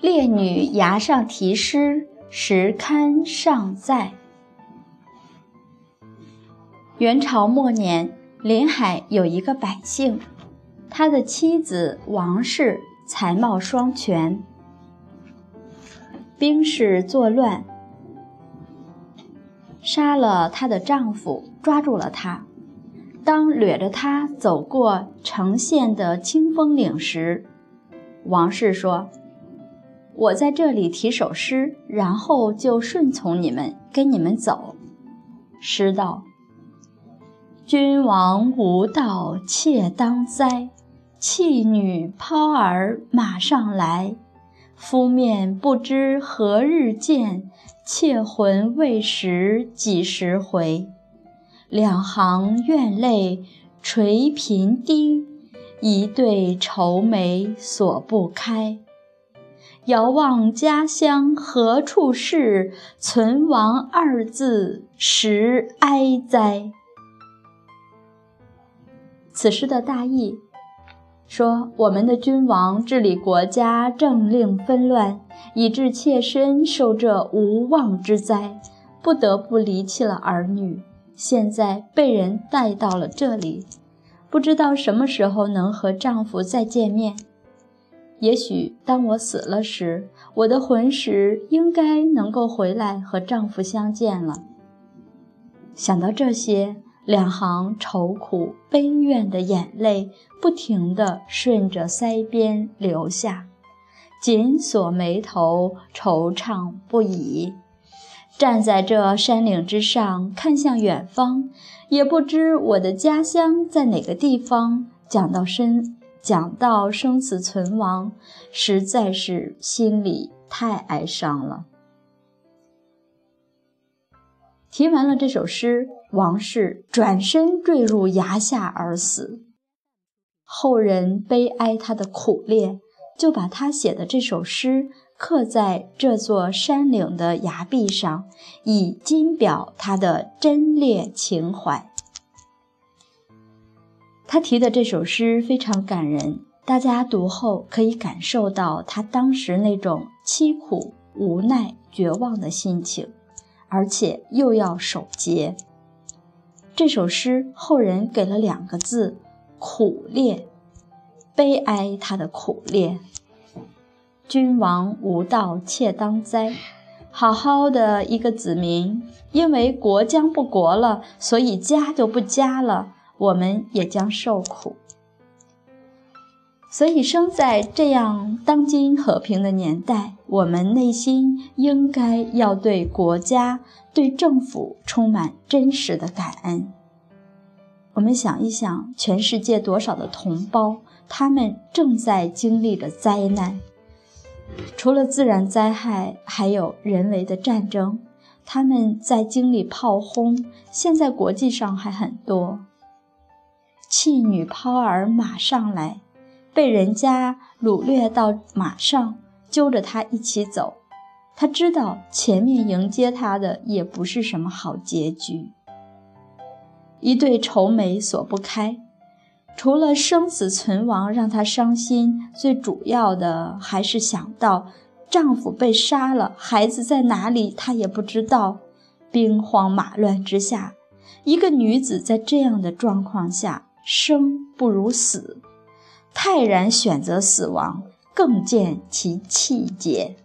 烈女崖上题诗，石龛尚在。元朝末年，临海有一个百姓，他的妻子王氏才貌双全。兵士作乱，杀了她的丈夫，抓住了她。当掠着她走过城县的清风岭时，王氏说。我在这里题首诗，然后就顺从你们，跟你们走。诗道：“君王无道妾当灾，弃女抛儿马上来。夫面不知何日见，妾魂未识几时回。两行怨泪垂频滴，一对愁眉锁不开。”遥望家乡何处是？存亡二字实哀哉。此诗的大意说，我们的君王治理国家政令纷乱，以致妾身受这无妄之灾，不得不离弃了儿女。现在被人带到了这里，不知道什么时候能和丈夫再见面。也许当我死了时，我的魂石应该能够回来和丈夫相见了。想到这些，两行愁苦悲怨的眼泪不停地顺着腮边流下，紧锁眉头，惆怅不已。站在这山岭之上，看向远方，也不知我的家乡在哪个地方。讲到深。讲到生死存亡，实在是心里太哀伤了。题完了这首诗，王氏转身坠入崖下而死。后人悲哀他的苦烈，就把他写的这首诗刻在这座山岭的崖壁上，以金表他的贞烈情怀。他提的这首诗非常感人，大家读后可以感受到他当时那种凄苦、无奈、绝望的心情，而且又要守节。这首诗后人给了两个字：苦烈，悲哀他的苦烈。君王无道妾当哉，好好的一个子民，因为国将不国了，所以家就不家了。我们也将受苦，所以生在这样当今和平的年代，我们内心应该要对国家、对政府充满真实的感恩。我们想一想，全世界多少的同胞，他们正在经历着灾难，除了自然灾害，还有人为的战争，他们在经历炮轰，现在国际上还很多。弃女抛儿马上来，被人家掳掠到马上，揪着他一起走。他知道前面迎接他的也不是什么好结局。一对愁眉锁不开，除了生死存亡让她伤心，最主要的还是想到丈夫被杀了，孩子在哪里，她也不知道。兵荒马乱之下，一个女子在这样的状况下。生不如死，泰然选择死亡，更见其气节。